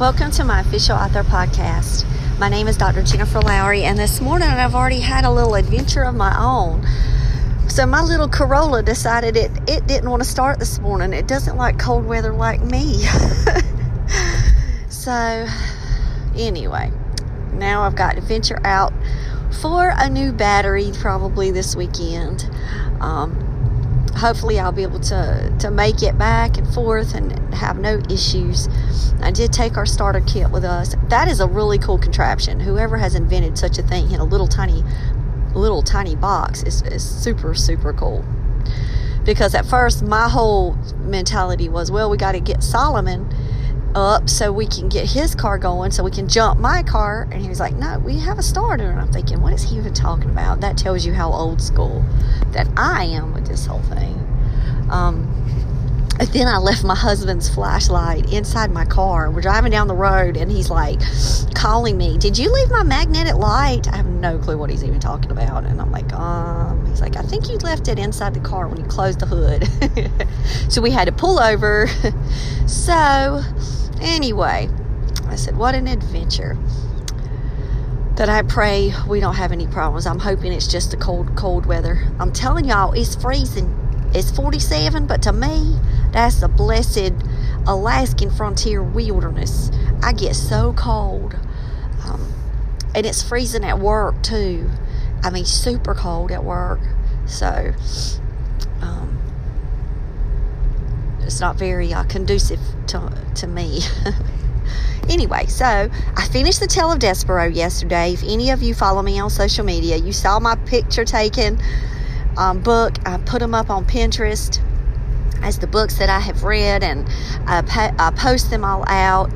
Welcome to my official author podcast. My name is Dr. Jennifer Lowry, and this morning I've already had a little adventure of my own. So my little Corolla decided it it didn't want to start this morning. It doesn't like cold weather like me. so anyway, now I've got to venture out for a new battery probably this weekend. Um, hopefully I'll be able to to make it back and forth and have no issues. I did take our starter kit with us. That is a really cool contraption. Whoever has invented such a thing in a little tiny little tiny box is, is super super cool. Because at first my whole mentality was, well, we got to get Solomon up so we can get his car going so we can jump my car and he was like no we have a starter and i'm thinking what is he even talking about that tells you how old school that i am with this whole thing um, and then I left my husband's flashlight inside my car. We're driving down the road, and he's like calling me, Did you leave my magnetic light? I have no clue what he's even talking about. And I'm like, Um, he's like, I think you left it inside the car when you closed the hood. so we had to pull over. so, anyway, I said, What an adventure. That I pray we don't have any problems. I'm hoping it's just the cold, cold weather. I'm telling y'all, it's freezing it's 47, but to me, that's the blessed Alaskan frontier wilderness. I get so cold. Um, and it's freezing at work too. I mean, super cold at work. So, um, it's not very uh, conducive to, to me. anyway, so I finished The Tale of Despereaux yesterday. If any of you follow me on social media, you saw my picture taken um, book. I put them up on Pinterest as the books that I have read, and I, po- I post them all out.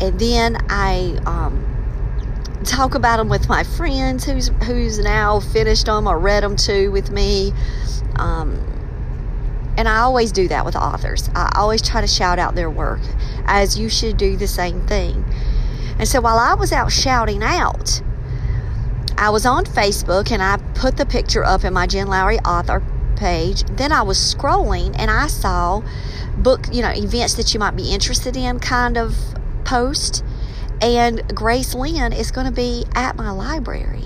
And then I um, talk about them with my friends who's who's now finished them or read them too with me. Um, and I always do that with authors. I always try to shout out their work, as you should do the same thing. And so while I was out shouting out, I was on Facebook and I put the picture up in my Jen Lowry author page. Then I was scrolling and I saw book, you know, events that you might be interested in kind of post. And Grace Lin is going to be at my library.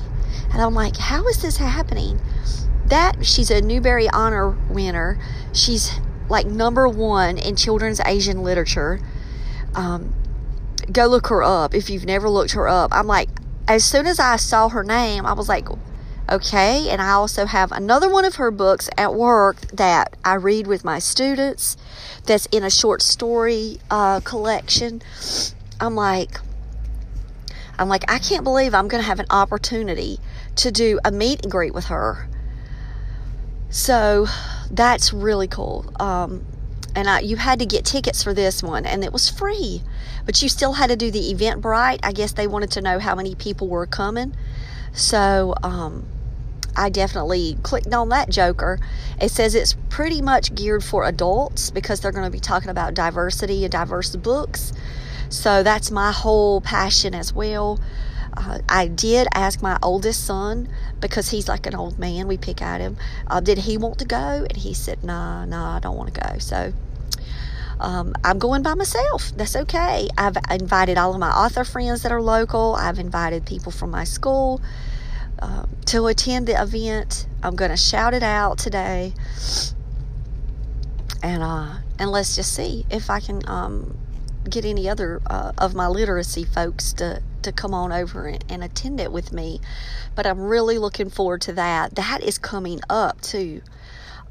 And I'm like, how is this happening? That she's a Newbery Honor winner. She's like number one in children's Asian literature. Um, go look her up if you've never looked her up. I'm like, as soon as I saw her name, I was like, okay. And I also have another one of her books at work that I read with my students that's in a short story uh, collection. I'm like, I'm like, I can't believe I'm going to have an opportunity to do a meet and greet with her. So that's really cool. Um, and I, you had to get tickets for this one, and it was free, but you still had to do the Eventbrite. I guess they wanted to know how many people were coming, so um, I definitely clicked on that joker. It says it's pretty much geared for adults because they're going to be talking about diversity and diverse books. So that's my whole passion as well. Uh, I did ask my oldest son because he's like an old man. We pick at him. Uh, did he want to go? And he said, "Nah, nah, I don't want to go." So um, I'm going by myself. That's okay. I've invited all of my author friends that are local. I've invited people from my school uh, to attend the event. I'm going to shout it out today. and uh, and let's just see if I can um, get any other uh, of my literacy folks to to come on over and, and attend it with me. But I'm really looking forward to that. That is coming up too.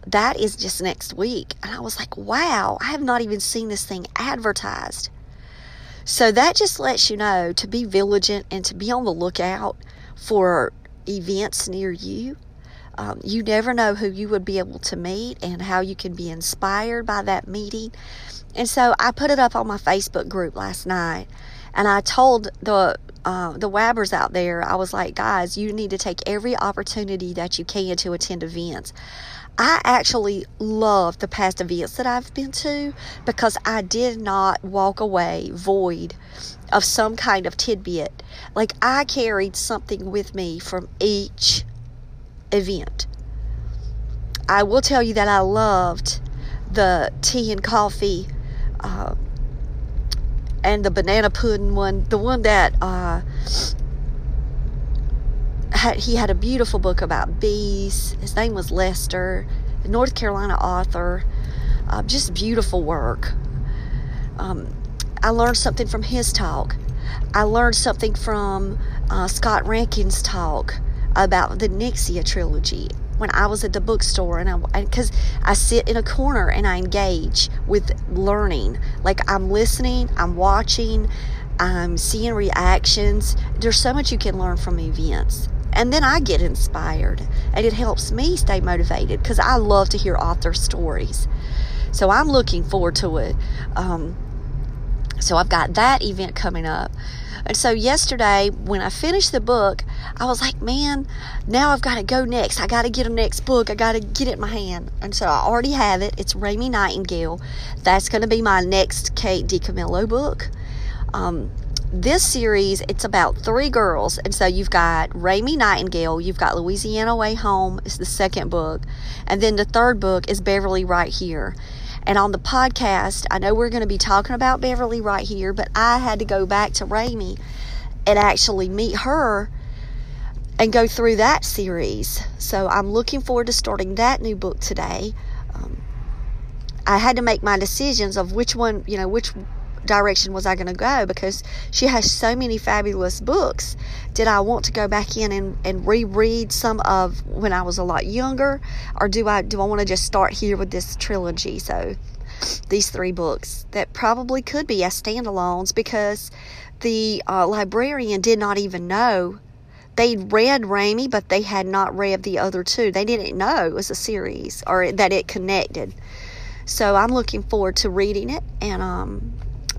That is just next week. And I was like, wow, I have not even seen this thing advertised. So that just lets you know to be vigilant and to be on the lookout for events near you. Um, you never know who you would be able to meet and how you can be inspired by that meeting. And so I put it up on my Facebook group last night, and I told the uh, the Wabbers out there, I was like, guys, you need to take every opportunity that you can to attend events. I actually love the past events that I've been to because I did not walk away void of some kind of tidbit. Like I carried something with me from each event. I will tell you that I loved the tea and coffee uh, and the banana pudding one, the one that uh, he had a beautiful book about bees. His name was Lester, North Carolina author. Uh, just beautiful work. Um, I learned something from his talk. I learned something from uh, Scott Rankin's talk about the Nixia trilogy when I was at the bookstore and I because I, sit in a corner and I engage with learning. Like I'm listening I'm watching I'm seeing reactions. There's so much you can learn from events. And then I get inspired and it helps me stay motivated because I love to hear author stories. So I'm looking forward to it. Um, so I've got that event coming up and so yesterday, when I finished the book, I was like, man, now I've got to go next. I got to get a next book. I got to get it in my hand. And so I already have it. It's Raymie Nightingale. That's going to be my next Kate DiCamillo book. Um, this series, it's about three girls. And so you've got Raymie Nightingale, you've got Louisiana Way Home, it's the second book. And then the third book is Beverly Right Here. And on the podcast, I know we're going to be talking about Beverly right here, but I had to go back to Raymie and actually meet her and go through that series. So I'm looking forward to starting that new book today. Um, I had to make my decisions of which one, you know, which direction was I going to go because she has so many fabulous books. Did I want to go back in and, and reread some of when I was a lot younger or do I do I want to just start here with this trilogy? So these three books that probably could be as standalones because the uh, librarian did not even know they'd read Raymie, but they had not read the other two. They didn't know it was a series or that it connected. So I'm looking forward to reading it and um,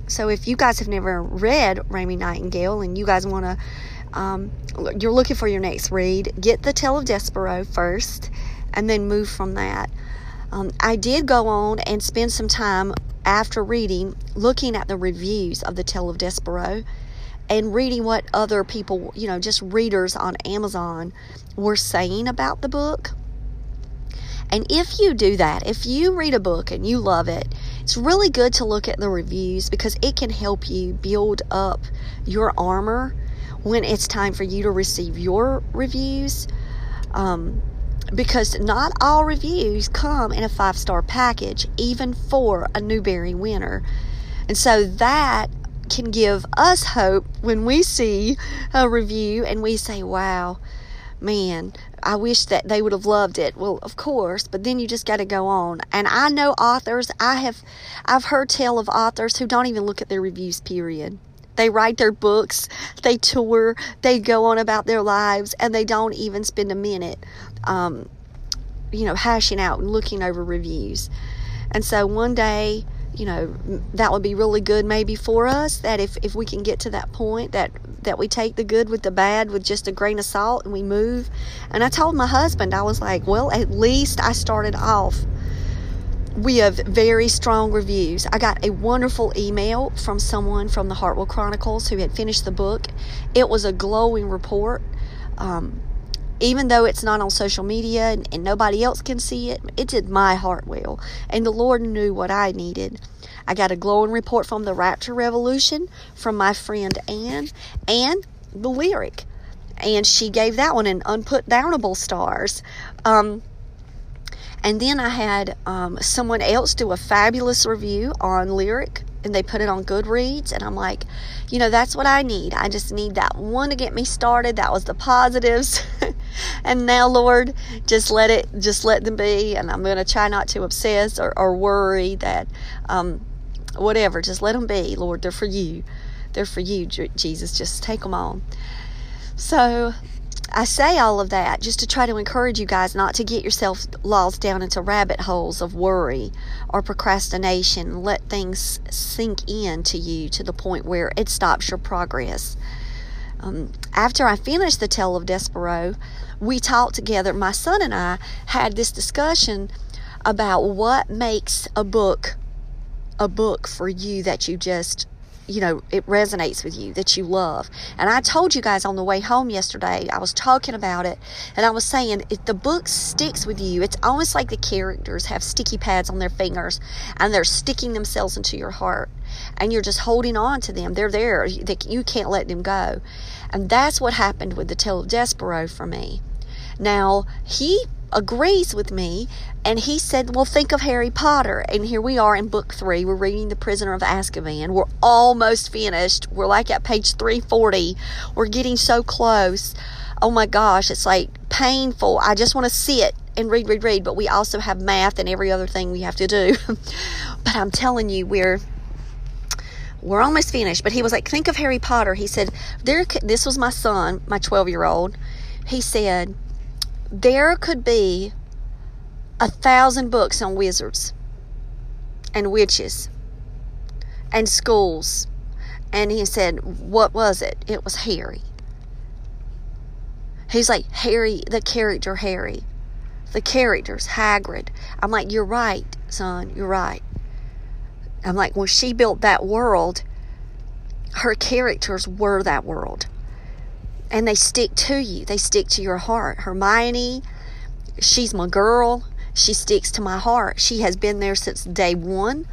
so if you guys have never read Raymie Nightingale and you guys want to, um, you're looking for your next read, get the Tale of Despereaux first and then move from that. Um, I did go on and spend some time after reading looking at the reviews of the Tale of Despereaux and reading what other people, you know, just readers on Amazon were saying about the book. And if you do that, if you read a book and you love it, it's really good to look at the reviews because it can help you build up your armor when it's time for you to receive your reviews. Um, because not all reviews come in a five star package, even for a Newbery winner. And so that can give us hope when we see a review and we say, wow, man, I wish that they would have loved it. Well, of course, but then you just got to go on. And I know authors, I have I've heard tell of authors who don't even look at their reviews period. They write their books, they tour, they go on about their lives, and they don't even spend a minute, um, you know, hashing out and looking over reviews. And so one day, you know that would be really good maybe for us that if, if we can get to that point that that we take the good with the bad with just a grain of salt and we move and i told my husband i was like well at least i started off we have very strong reviews. I got a wonderful email from someone from the Hartwell Chronicles who had finished the book. It was a glowing report. Um, even though it's not on social media and, and, nobody else can see it, it did my heart well. And the Lord knew what I needed. I got a glowing report from the Rapture Revolution from my friend Anne and the lyric. And she gave that one an unput downable stars. Um, And then I had um, someone else do a fabulous review on Lyric and they put it on Goodreads. And I'm like, you know, that's what I need. I just need that one to get me started. That was the positives. and now, Lord, just let it, just let them be. And I'm going to try not to obsess or, or worry that, um, whatever, just let them be, Lord. They're for you. They're for you, Jesus. Just take them on. So I say all of that just to try to encourage you guys not to get yourself lost down into rabbit holes of worry or procrastination. Let things sink in to you to the point where it stops your progress. Um, after I finished the Tale of Despereaux, we talked together. My son and I had this discussion about what makes a book a book for you that you just you know, it resonates with you, that you love. And I told you guys on the way home yesterday, I was talking about it, and I was saying if the book sticks with you, it's almost like the characters have sticky pads on their fingers and they're sticking themselves into your heart. And you're just holding on to them. They're there. You can't let them go. And that's what happened with the Tale of Despereaux for me. Now, he agrees with me and he said well think of harry potter. And here we are in book three. We're reading the prisoner of azkaban. We're almost finished. We're like at page 340 we're getting so close. Oh my gosh it's like painful. I just want to sit and read read read but we also have math and every other thing we have to do. But i'm telling you we're we're almost finished. But he was like think of harry potter. He said there this was my son my 12 year old he said there could be a thousand books on wizards and witches and schools. And he said, What was it? It was Harry. He's like, Harry, the character Harry. The characters, Hagrid. I'm like, You're right, son, you're right. I'm like, when she built that world, her characters were that world and they stick to you. They stick to your heart. Hermione, she's my girl. She sticks to my heart. She has been there since day one.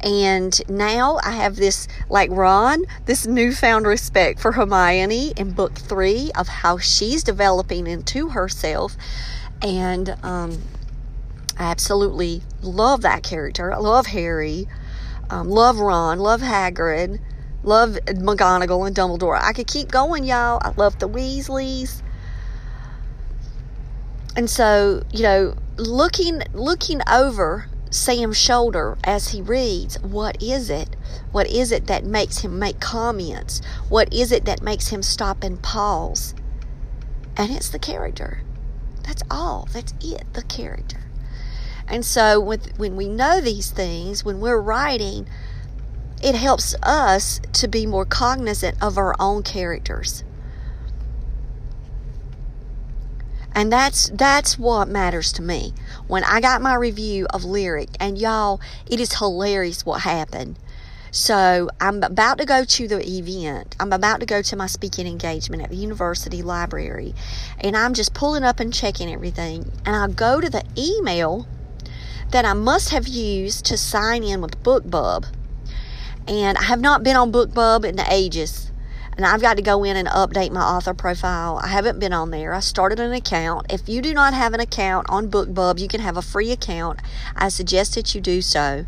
And now I have this, like Ron, this newfound respect for Hermione in book three of how she's developing into herself. And um, I absolutely love that character. I love Harry, um, love Ron, love Hagrid. Love McGonagall and Dumbledore. I could keep going, y'all. I love the Weasleys. And so, you know, looking looking over Sam's shoulder as he reads, what is it? What is it that makes him make comments? What is it that makes him stop and pause? And it's the character. That's all. That's it, the character. And so with, when we know these things, when we're writing, it helps us to be more cognizant of our own characters. And that's that's what matters to me. When I got my review of Lyric, and y'all, it is hilarious what happened. So I'm about to go to the event. I'm about to go to my speaking engagement at the university library. And I'm just pulling up and checking everything. And I go to the email that I must have used to sign in with BookBub and I have not been on BookBub in ages. And I've got to go in and update my author profile. I haven't been on there. I started an account. If you do not have an account on BookBub, you can have a free account. I suggest that you do so.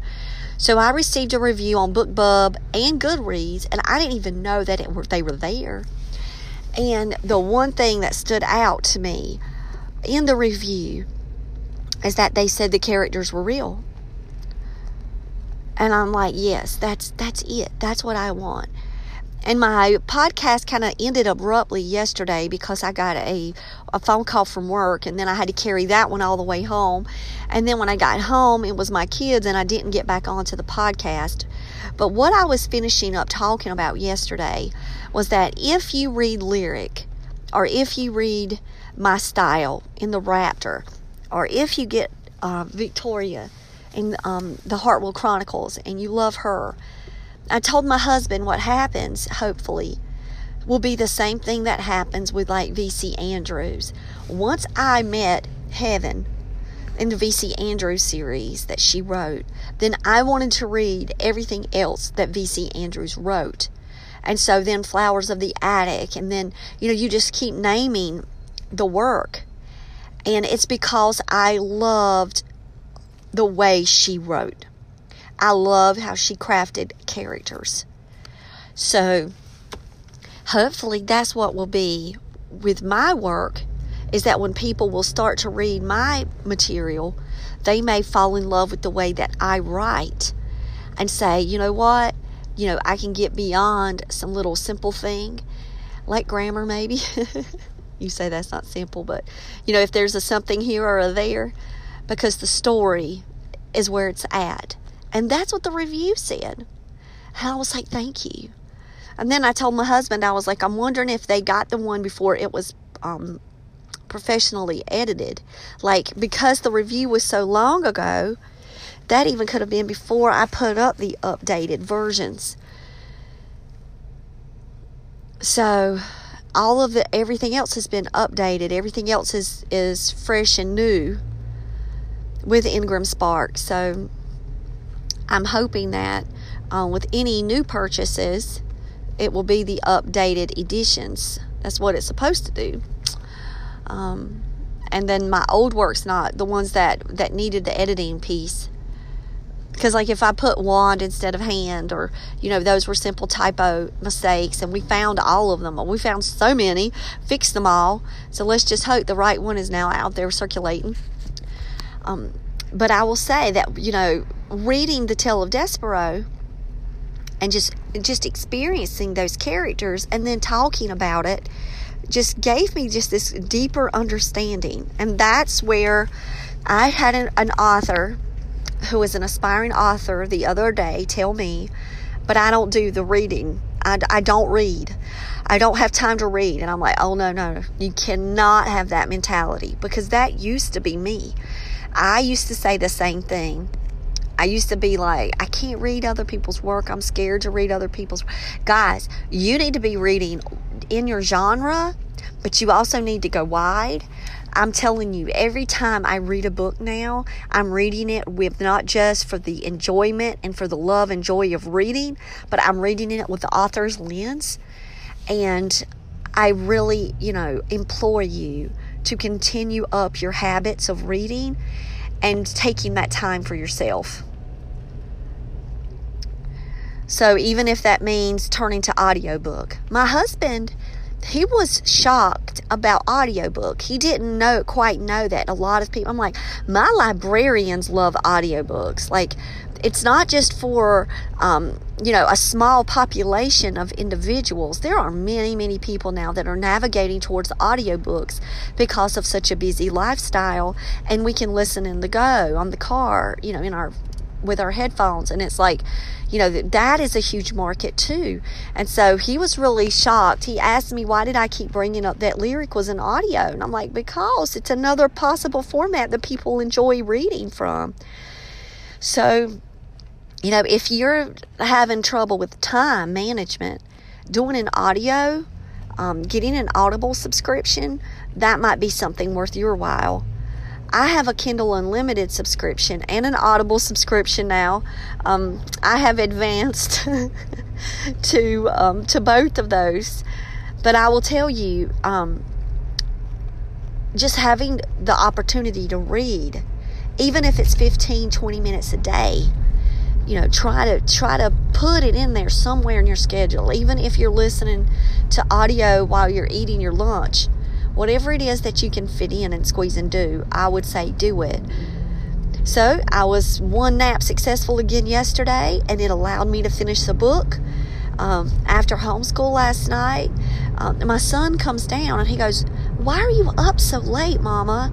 So I received a review on BookBub and Goodreads, and I didn't even know that it were, they were there. And the one thing that stood out to me in the review is that they said the characters were real. And I'm like, yes, that's that's it. That's what I want. And my podcast kind of ended abruptly yesterday because I got a, a phone call from work and then I had to carry that one all the way home. And then when I got home, it was my kids and I didn't get back onto the podcast. But what I was finishing up talking about yesterday was that if you read lyric or if you read my style in the Rapture or if you get uh, Victoria in um, the Hartwell Chronicles and you love her. I told my husband what happens, hopefully, will be the same thing that happens with like V.C. Andrews. Once I met Heaven in the V.C. Andrews series that she wrote, then I wanted to read everything else that V.C. Andrews wrote. And so then Flowers of the Attic, and then, you know, you just keep naming the work. And it's because I loved the way she wrote. I love how she crafted characters. So, hopefully, that's what will be with my work is that when people will start to read my material, they may fall in love with the way that I write and say, you know what? You know, I can get beyond some little simple thing like grammar, maybe. you say that's not simple, but you know, if there's a something here or a there, because the story is where it's at. And that's what the review said. And I was like, thank you. And then I told my husband, I was like, I'm wondering if they got the one before it was um, professionally edited. Like, because the review was so long ago, that even could have been before I put up the updated versions. So, all of the everything else has been updated. Everything else is is fresh and new with Ingram Spark. So, I'm hoping that uh, with any new purchases, it will be the updated editions. That's what it's supposed to do. Um, and then my old work's not the ones that that needed the editing piece. Because like if I put wand instead of hand, or you know those were simple typo mistakes, and we found all of them. We found so many, fixed them all. So let's just hope the right one is now out there circulating. Um, but I will say that you know reading the tale of Despereaux and just just experiencing those characters and then talking about it just gave me just this deeper understanding. And that's where i had an, an author was an aspiring author the other day tell me but i don't do the reading. I, I don't read. I don't have time to read. And i'm like oh no no. You cannot have that mentality because that used to be me i used to say the same thing I used to be like, I can't read other people's work. I'm scared to read other people's. Guys, you need to be reading in your genre, but you also need to go wide. I'm telling you, every time I read a book now, I'm reading it with not just for the enjoyment and for the love and joy of reading, but I'm reading it with the author's lens. And I really, you know, implore you to continue up your habits of reading and taking that time for yourself. So even if that means turning to audiobook. My husband, he was shocked about audiobook. He didn't know quite know that a lot of people I'm like, my librarians love audiobooks. Like it's not just for um, you know a small population of individuals. There are many many people now that are navigating towards audiobooks because of such a busy lifestyle and we can listen in the go on the car you know in our with our headphones and it's like you know that is a huge market too. And so he was really shocked. He asked me why did i keep bringing up that lyric was an audio? And i'm like because it's another possible format that people enjoy reading from. So you know if you're having trouble with time management doing an audio um, getting an audible subscription that might be something worth your while I have a Kindle Unlimited subscription and an Audible subscription now. Um, I have advanced to um, to both of those, but I will tell you, um, just having the opportunity to read, even if it's 15, 20 minutes a day, you know, try to try to put it in there somewhere in your schedule. Even if you're listening to audio while you're eating your lunch whatever it is that you can fit in and squeeze and do, I would say do it. So I was one nap successful again yesterday, and it allowed me to finish the book. Um, after homeschool last night, um, my son comes down and he goes, "Why are you up so late, Mama?"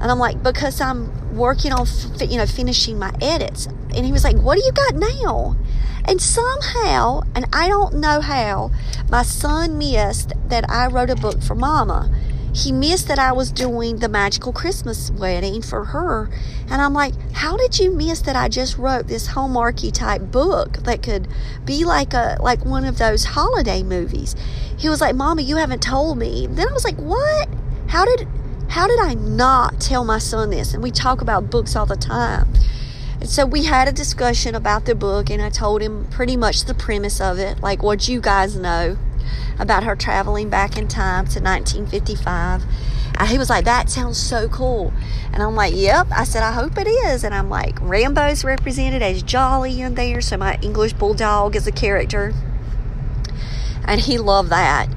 And I'm like, "Because I'm working on, you know, finishing my edits." And he was like, "What do you got now?" And somehow, and I don't know how, my son missed that I wrote a book for Mama he missed that I was doing the magical Christmas wedding for her. And I'm like, how did you miss that I just wrote this Hallmarky type book that could be like a like one of those holiday movies? He was like, Mama, you haven't told me. Then I was like, What? How did how did I not tell my son this? And we talk about books all the time. And so we had a discussion about the book, and I told him pretty much the premise of it, like what you guys know about her traveling back in time to 1955. And uh, he was like, That sounds so cool. And I'm like, Yep. I said, I hope it is. And I'm like, Rambo's represented as Jolly in there. So my English Bulldog is a character. And he loved that.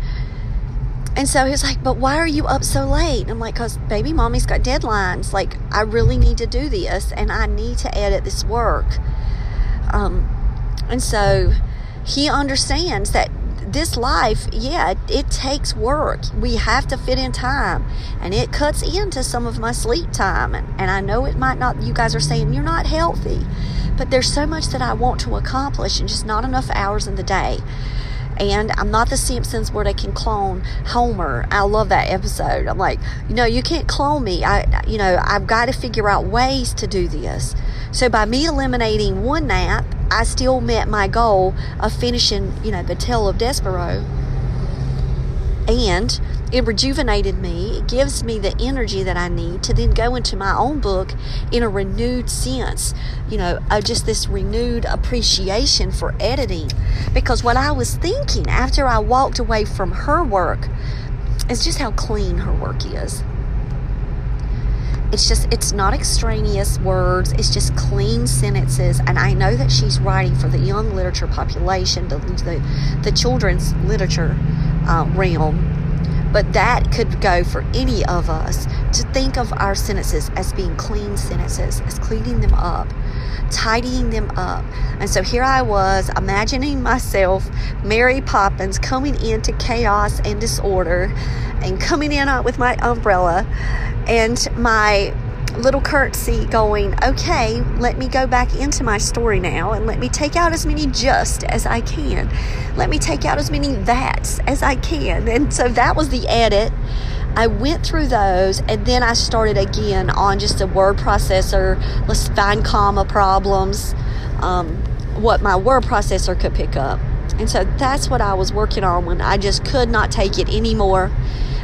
And so he's like, But why are you up so late? And I'm like, Because baby mommy's got deadlines. Like, I really need to do this and I need to edit this work. Um, and so he understands that this life, yeah, it, takes work. We have to fit in time. And it cuts into some of my sleep time. And, and I know it might not, you guys are saying you're not healthy. But there's so much that I want to accomplish and just not enough hours in the day. And I'm not the Simpsons where they can clone Homer. I love that episode. I'm like, you know, you can't clone me. I, you know, I've got to figure out ways to do this. So by me eliminating one nap, I still met my goal of finishing, you know, the Tale of Despereaux. And it rejuvenated me. It gives me the energy that I need to then go into my own book in a renewed sense, you know, uh, just this renewed appreciation for editing. Because what I was thinking after I walked away from her work is just how clean her work is. It's just, it's not extraneous words, it's just clean sentences. And I know that she's writing for the young literature population, the, the, the children's literature uh, realm. But that could go for any of us to think of our sentences as being clean sentences, as cleaning them up, tidying them up. And so here I was imagining myself, Mary Poppins, coming into chaos and disorder and coming in with my umbrella and my little curtsy going, okay, let me go back into my story now and let me take out as many just as I can. Let me take out as many that's as I can. And so that was the edit. I went through those and then I started again on just a word processor. Let's find comma problems, um, what my word processor could pick up. And so that's what I was working on when I just could not take it anymore.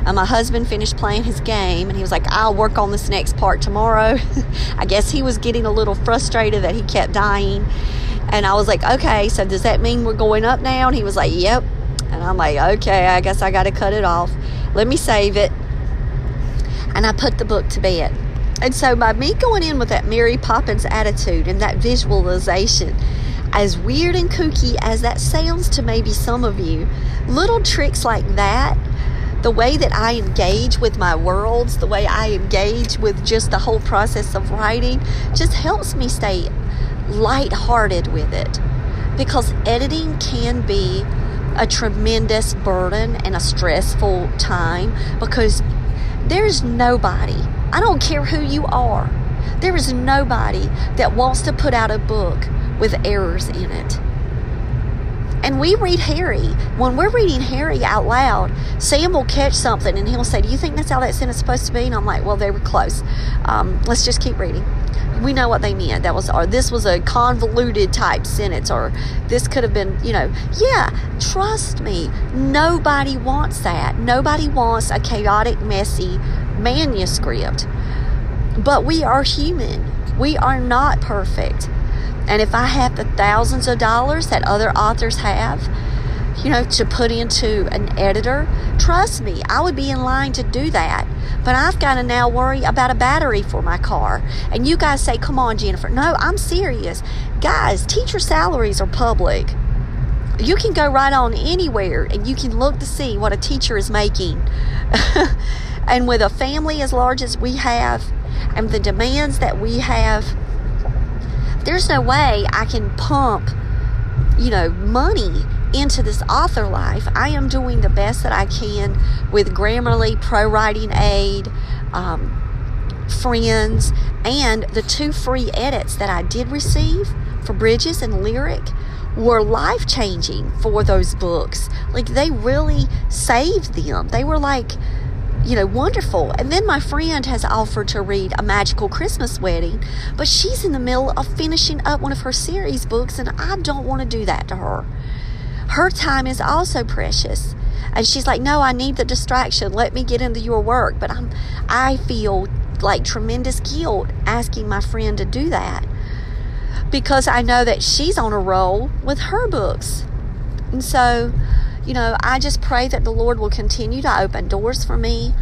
Uh, my husband finished playing his game and he was like, I'll work on this next part tomorrow. I guess he was getting a little frustrated that he kept dying. And I was like, okay, so does that mean we're going up now? And he was like, yep. And I'm like, okay, I guess I got to cut it off. Let me save it. And I put the book to bed. And so by me going in with that Mary Poppins attitude and that visualization, as weird and kooky as that sounds to maybe some of you, little tricks like that the way that I engage with my worlds, the way I engage with just the whole process of writing, just helps me stay lighthearted with it. Because editing can be a tremendous burden and a stressful time because there's nobody, I don't care who you are, there is nobody that wants to put out a book with errors in it. And we read Harry. When we're reading Harry out loud, Sam will catch something and he'll say, Do you think that's how that sentence is supposed to be? And I'm like, Well, they were close. Um, let's just keep reading. We know what they meant. That was, or this was a convoluted type sentence, or this could have been, you know, yeah, trust me. Nobody wants that. Nobody wants a chaotic, messy manuscript. But we are human. We are not perfect. And if I have the thousands of dollars that other authors have, you know, to put into an editor, trust me, I would be in line to do that. But I've got to now worry about a battery for my car. And you guys say, come on, Jennifer. No, I'm serious. Guys, teacher salaries are public. You can go right on anywhere and you can look to see what a teacher is making. and with a family as large as we have and the demands that we have, there's no way I can pump, you know, money into this author life. I am doing the best that I can with Grammarly, Pro Writing Aid, um, friends, and the two free edits that I did receive for Bridges and Lyric were life changing for those books. Like they really saved them. They were like you know, wonderful. And then my friend has offered to read A Magical Christmas Wedding, but she's in the middle of finishing up one of her series books, and I don't want to do that to her. Her time is also precious. And she's like, No, I need the distraction. Let me get into your work. But I'm I feel like tremendous guilt asking my friend to do that. Because I know that she's on a roll with her books. And so you know, I just pray that the Lord will continue to open doors for me.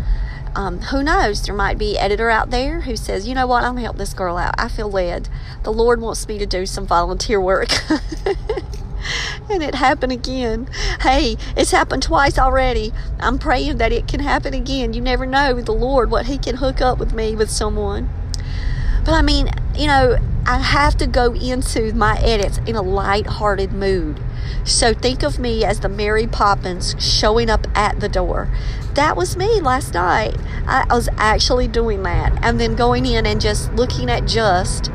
um, who knows? There might be editor out there who says, you know what, I'm gonna help this girl out. I feel led. The Lord wants me to do some volunteer work. and it happened again. Hey, it's happened twice already. I'm praying that it can happen again. You never know the Lord what He can hook up with me with someone. But I mean, you know, I have to go into my edits in a light-hearted mood. So think of me as the Mary Poppins showing up at the door. That was me last night. I, was actually doing that. And then going in and just looking at just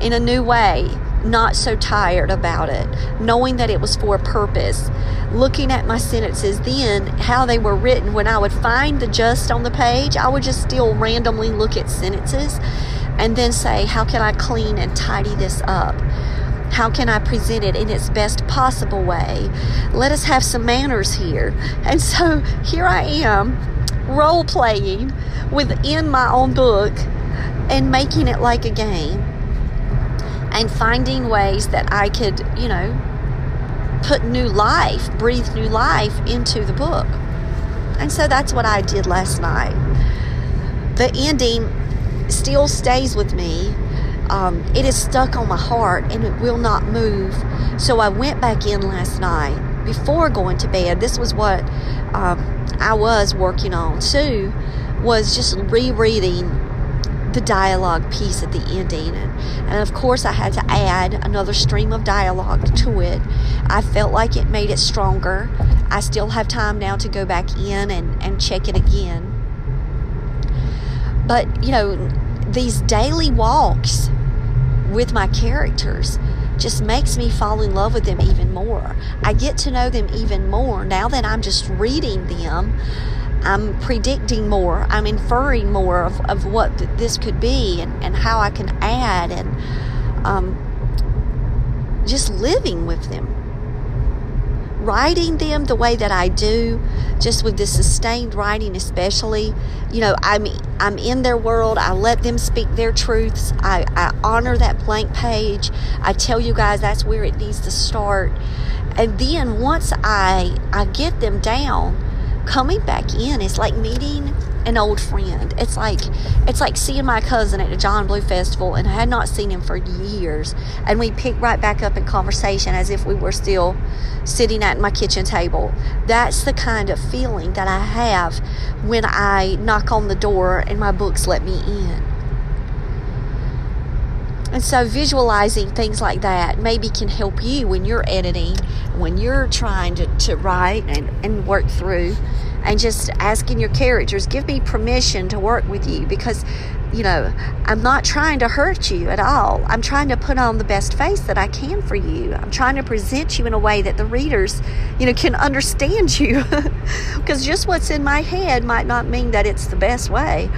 in a new way, not so tired about it, knowing that it was for a purpose. Looking at my sentences, then how they were written. When I would find the just on the page, I would just still randomly look at sentences and then say, How can I clean and tidy this up? How can I present it in its best possible way? Let us have some manners here. And so here I am, role playing within my own book and making it like a game and finding ways that I could, you know, put new life, breathe new life into the book. And so that's what I did last night. The ending still stays with me. Um, it is stuck on my heart and it will not move. So I went back in last night before going to bed. This was what um, I was working on too, was just rereading the dialogue piece at the ending. And, and of course, I had to add another stream of dialogue to it. I felt like it made it stronger. I still have time now to go back in and, and check it again. But, you know, these daily walks with my characters just makes me fall in love with them even more. I get to know them even more now that I'm just reading them. I'm predicting more, I'm inferring more of, of what th- this could be and, and how I can add and um, just living with them writing them the way that I do, just with the sustained writing, especially, you know, I'm I'm in their world. I let them speak their truths. I, I honor that blank page. I tell you guys that's where it needs to start. And then once I I get them down, coming back in is like meeting an old friend. It's like it's like seeing my cousin at the John Blue festival and I had not seen him for years and we pick right back up in conversation as if we were still sitting at my kitchen table. That's the kind of feeling that I have when I knock on the door and my books let me in. And so visualizing things like that maybe can help you when you're editing, when you're trying to, to write and, and work through and just asking your characters, give me permission to work with you because, you know, I'm not trying to hurt you at all. I'm trying to put on the best face that I can for you. I'm trying to present you in a way that the readers, you know, can understand you. because just what's in my head might not mean that it's the best way.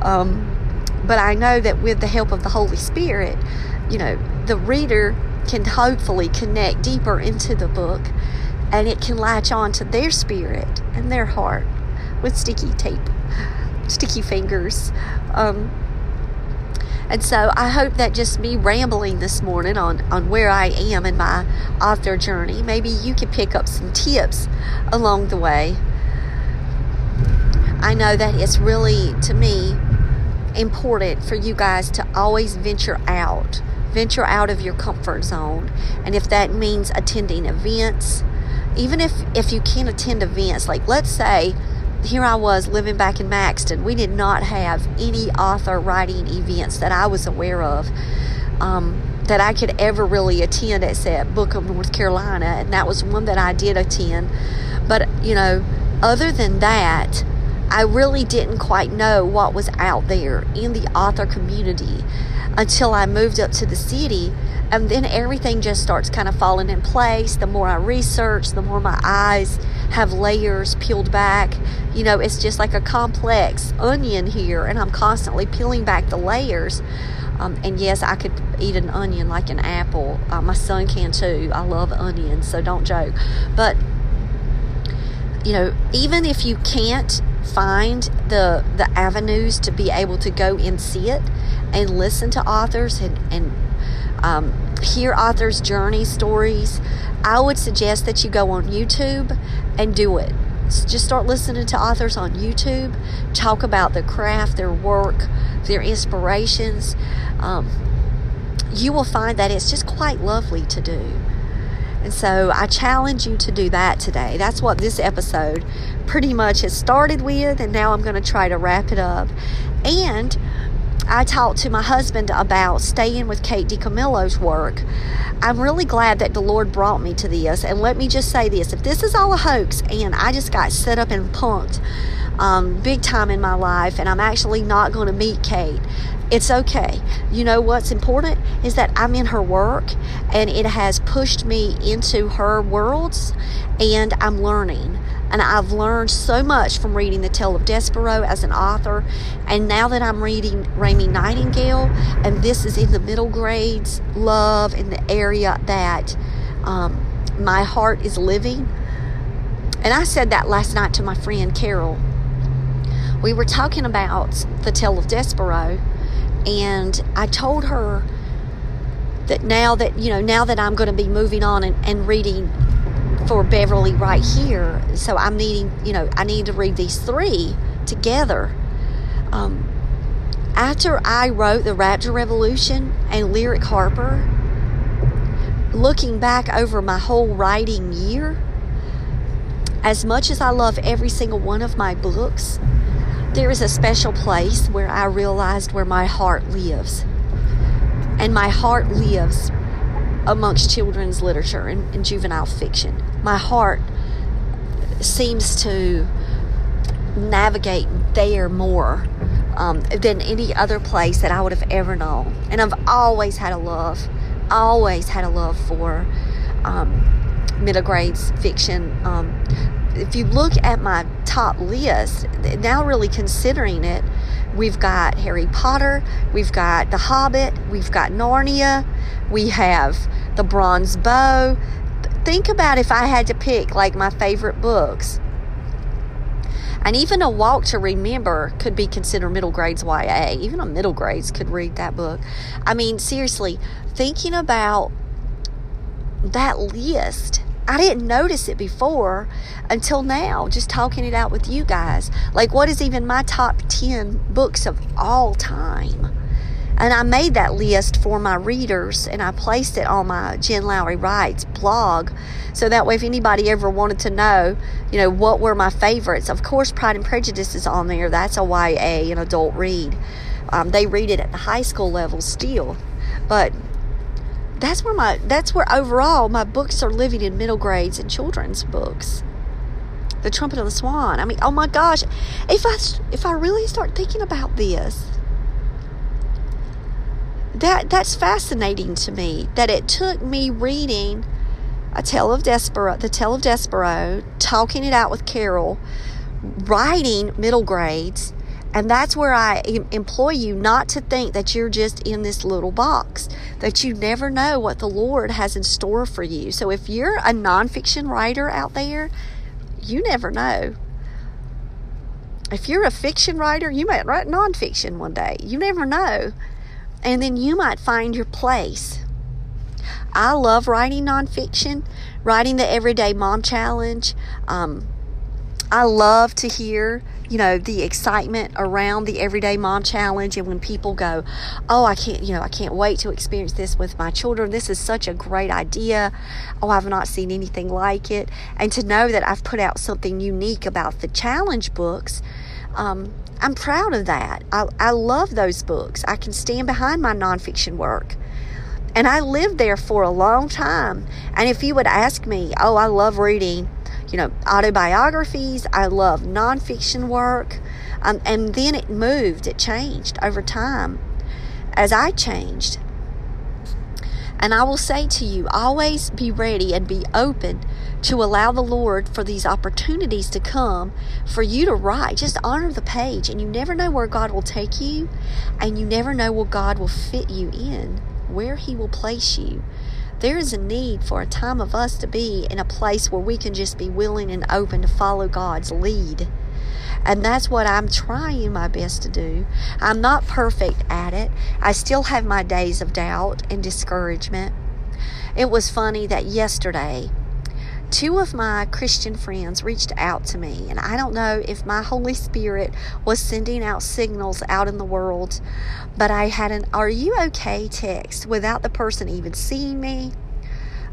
Um, but I know that with the help of the Holy Spirit, you know, the reader can hopefully connect deeper into the book and it can latch on to their spirit and their heart with sticky tape, sticky fingers. Um, and so I hope that just me rambling this morning on, on where I am in my author journey, maybe you could pick up some tips along the way. I know that it's really, to me, important for you guys to always venture out, venture out of your comfort zone. And if that means attending events, even if if you can't attend events like let's say here I was living back in Maxton. We did not have any author writing events that I was aware of um, that I could ever really attend except Book of North Carolina, and that was one that I did attend. But you know, other than that, I really didn't quite know what was out there in the author community until I moved up to the city and then everything just starts kind of falling in place. The more I research, the more my eyes have layers peeled back. You know, it's just like a complex onion here, and I'm constantly peeling back the layers. Um, and yes, I could eat an onion like an apple. Uh, my son can too. I love onions, so don't joke. But you know, even if you can't find the the avenues to be able to go and see it and listen to authors and, and um, hear authors' journey stories, I would suggest that you go on YouTube and do it. just start listening to authors on YouTube talk about their craft, their work, their inspirations. Um, you will find that it's just quite lovely to do. And so I challenge you to do that today. That's what this episode pretty much has started with, and now I'm going to try to wrap it up. And I talked to my husband about staying with Kate DiCamillo's work. I'm really glad that the Lord brought me to this. And let me just say this if this is all a hoax and I just got set up and punked um, big time in my life and I'm actually not going to meet Kate, it's okay. You know what's important is that I'm in her work and it has pushed me into her worlds and I'm learning. And I've learned so much from reading The Tale of Despereaux as an author. And now that I'm reading Raymie Nightingale, and this is in the middle grades, love in the area that um, my heart is living. And I said that last night to my friend Carol. We were talking about The Tale of Despereaux, and I told her that now that you know now that I'm going to be moving on and, and reading for Beverly right here. So I'm needing, you know, I need to read these three together. Um, after I wrote The Rapture Revolution and Lyric Harper, looking back over my whole writing year, as much as I love every single one of my books, there is a special place where I realized where my heart lives. And my heart lives amongst children's literature and, and juvenile fiction. My heart seems to navigate there more um, than any other place that I would have ever known. And I've always had a love, always had a love for um, middle grades fiction. Um, if you look at my top list, now really considering it, we've got Harry Potter, we've got The Hobbit, we've got Narnia, we have The Bronze Bow. Think about if I had to pick like my favorite books. And even A Walk to Remember could be considered middle grades YA. Even a middle grades could read that book. I mean, seriously, thinking about that list I didn't notice it before until now, just talking it out with you guys. Like, what is even my top 10 books of all time? And I made that list for my readers and I placed it on my Jen Lowry Writes blog. So that way, if anybody ever wanted to know, you know, what were my favorites, of course, Pride and Prejudice is on there. That's a YA, an adult read. Um, they read it at the high school level still. But that's where my that's where overall my books are living in middle grades and children's books. The trumpet of the swan. I mean oh my gosh. If i if i really start thinking about this that that's fascinating to me that it took me reading a tale of Despereaux, the tale of Despereaux, talking it out with Carol, writing middle grades, and that's where I employ you not to think that you're just in this little box, that you never know what the Lord has in store for you. So if you're a nonfiction writer out there, you never know. If you're a fiction writer, you might write nonfiction one day. You never know. And then you might find your place. I love writing nonfiction, writing the Everyday Mom Challenge. Um, I love to hear you know, the excitement around the Everyday Mom Challenge and when people go, oh, I can't, you know, I can't wait to experience this with my children. This is such a great idea. Oh, I've not seen anything like it. And to know that I've put out something unique about the challenge books, um, I'm proud of that. I, I love those books. I can stand behind my nonfiction work. And I lived there for a long time. And if you would ask me, oh, I love reading you know, autobiographies. I love nonfiction work. Um, and then it moved, it changed over time as I changed. And I will say to you, always be ready and be open to allow the Lord for these opportunities to come for you to write. Just honor the page, and you never know where God will take you, and you never know where God will fit you in, where He will place you there is a need for a time of us to be in a place where we can just be willing and open to follow God's lead. And that's what I'm trying my best to do. I'm not perfect at it. I still have my days of doubt and discouragement. It was funny that yesterday, two of my Christian friends reached out to me, and I don't know if my Holy Spirit was sending out signals out in the world, but I had an Are you okay text without the person even seeing me.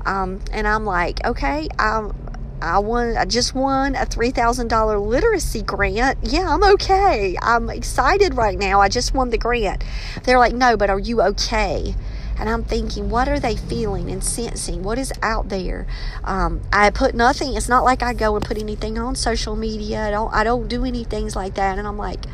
Um, and I'm like, okay, I'm, I won. I just won a three thousand dollar literacy grant. Yeah, I'm okay. I'm excited right now. I just won the grant. They're like, no, but are you okay? And I'm thinking, what are they feeling and sensing? What is out there? Um, I put nothing. It's not like I go and put anything on social media. I don't. I don't do any things like that. And I'm like,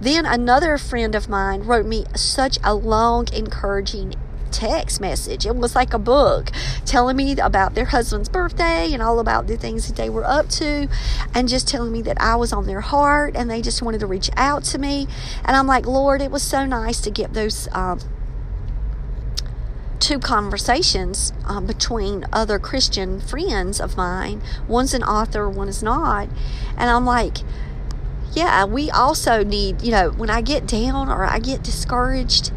then another friend of mine wrote me such a long, encouraging text message. It was like a book telling me about their husband's birthday and all about the things that they were up to and just telling me that I was on their heart and they just wanted to reach out to me. And I'm like, Lord, it was so nice to get those. Um, two conversations uh, between other Christian friends of mine. One's an author, one is not. And I'm like, yeah, we also need, you know, when I get down or I get discouraged,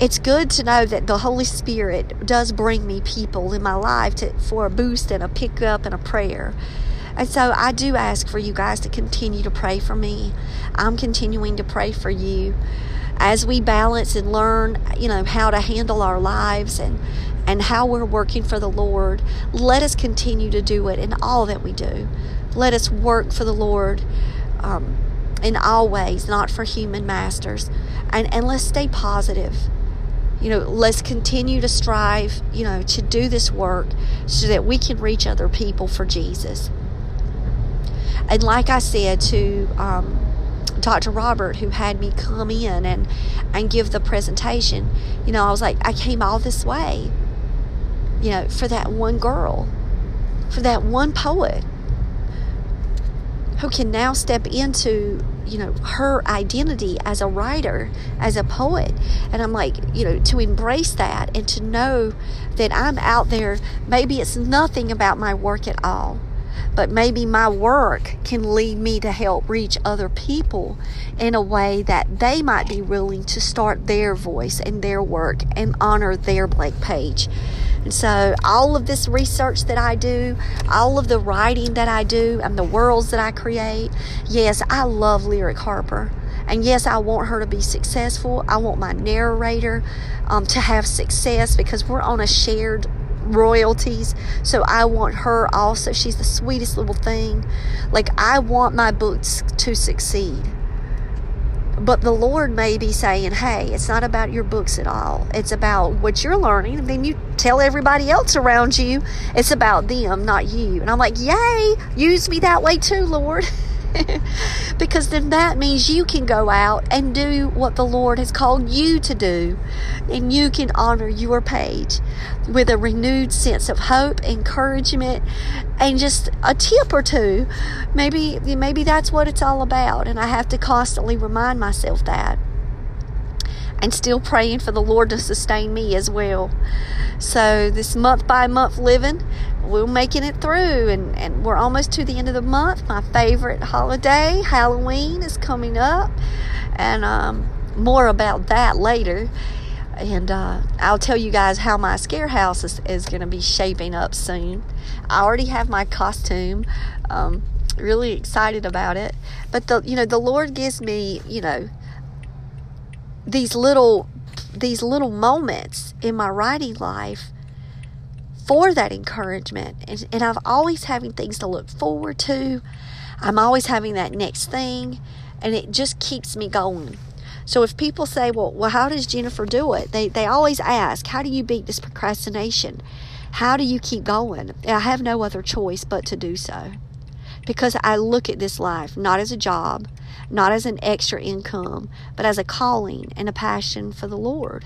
it's good to know that the Holy Spirit does bring me people in my life to, for a boost and a pickup and a prayer. And so I do ask for you guys to continue to pray for me. I'm continuing to pray for you as we balance and learn, you know, how to handle our lives and and how we're working for the Lord. Let us continue to do it in all that we do. Let us work for the Lord um, in all ways, not for human masters. And, and let's stay positive. You know, let's continue to strive, you know, to do this work so that we can reach other people for Jesus. And like I said to um, Dr. Robert who had me come in and and give the presentation, you know, I was like, I came all this way, you know, for that one girl, for that one poet who can now step into you know her identity as a writer as a poet and i'm like you know to embrace that and to know that i'm out there maybe it's nothing about my work at all but maybe my work can lead me to help reach other people in a way that they might be willing to start their voice and their work and honor their blank page. And so, all of this research that I do, all of the writing that I do, and the worlds that I create, yes, I love Lyric Harper. And yes, I want her to be successful. I want my narrator um, to have success because we're on a shared royalties. So I want her also. She's the sweetest little thing. Like, I want my books to succeed. But the Lord may be saying, hey, it's not about your books at all. It's about what you're learning. And then you tell everybody else around you it's about them, not you. And I'm like, yay, use me that way too, Lord. because then that means you can go out and do what the Lord has called you to do. And you can honor your page with a renewed sense of hope, encouragement, and just a tip or two. Maybe maybe that's what it's all about. And I have to constantly remind myself that and still praying for the Lord to sustain me as well. So, this month by month living, we're making it through, and, and we're almost to the end of the month. My favorite holiday, Halloween, is coming up, and um, more about that later. And uh, I'll tell you guys how my scare house is, is going to be shaping up soon. I already have my costume. Um, really excited about it. But the you know the Lord gives me you know these little these little moments in my writing life for that encouragement and, and i'm always having things to look forward to. I'm always having that next thing and it just keeps me going. So if people say well well how does jennifer do it? They, they always ask how do you beat this procrastination? How do you keep going? I have no other choice but to do so because i look at this life not as a job not as an extra income, but as a calling and a passion for the Lord.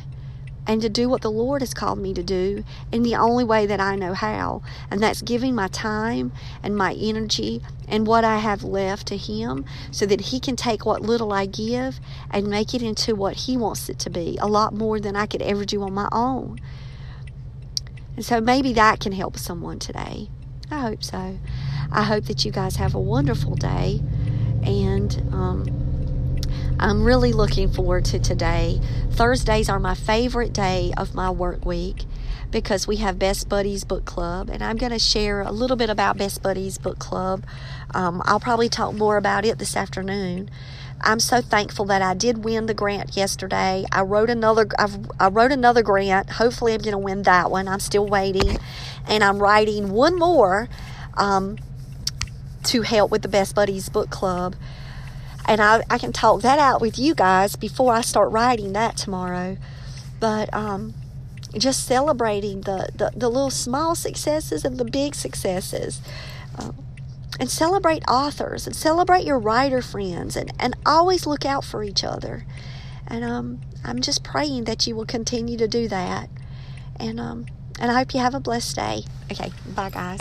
And to do what the Lord has called me to do in the only way that I know how. And that's giving my time and my energy and what I have left to Him so that He can take what little I give and make it into what He wants it to be a lot more than I could ever do on my own. And so maybe that can help someone today. I hope so. I hope that you guys have a wonderful day and um, I'm really looking forward to today. Thursdays are my favorite day of my work week because we have Best Buddies Book Club, and I'm going to share a little bit about Best Buddies Book Club. Um, I'll probably talk more about it this afternoon. I'm so thankful that I did win the grant yesterday. I wrote another I've, I wrote another grant. Hopefully I'm going to win that one. I'm still waiting and I'm writing one more um, to help with the Best Buddies book club. And I, I can talk that out with you guys before I start writing that tomorrow. But um, just celebrating the, the, the little small successes and the big successes. Uh, and celebrate authors and celebrate your writer friends and, and always look out for each other. And um, I'm just praying that you will continue to do that. And um, and I hope you have a blessed day. Okay, bye guys.